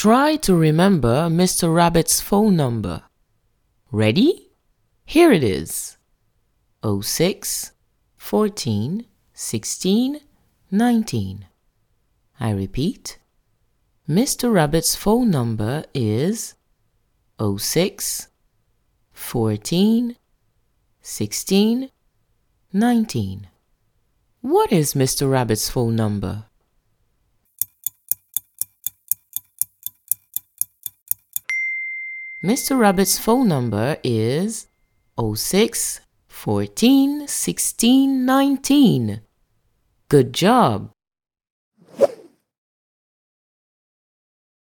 Try to remember Mr. Rabbit's phone number. Ready? Here it is 06 14 16 19. I repeat. Mr. Rabbit's phone number is 06 14 16 19. What is Mr. Rabbit's phone number? Mr. Rabbit's phone number is 06 14 16 19. Good job!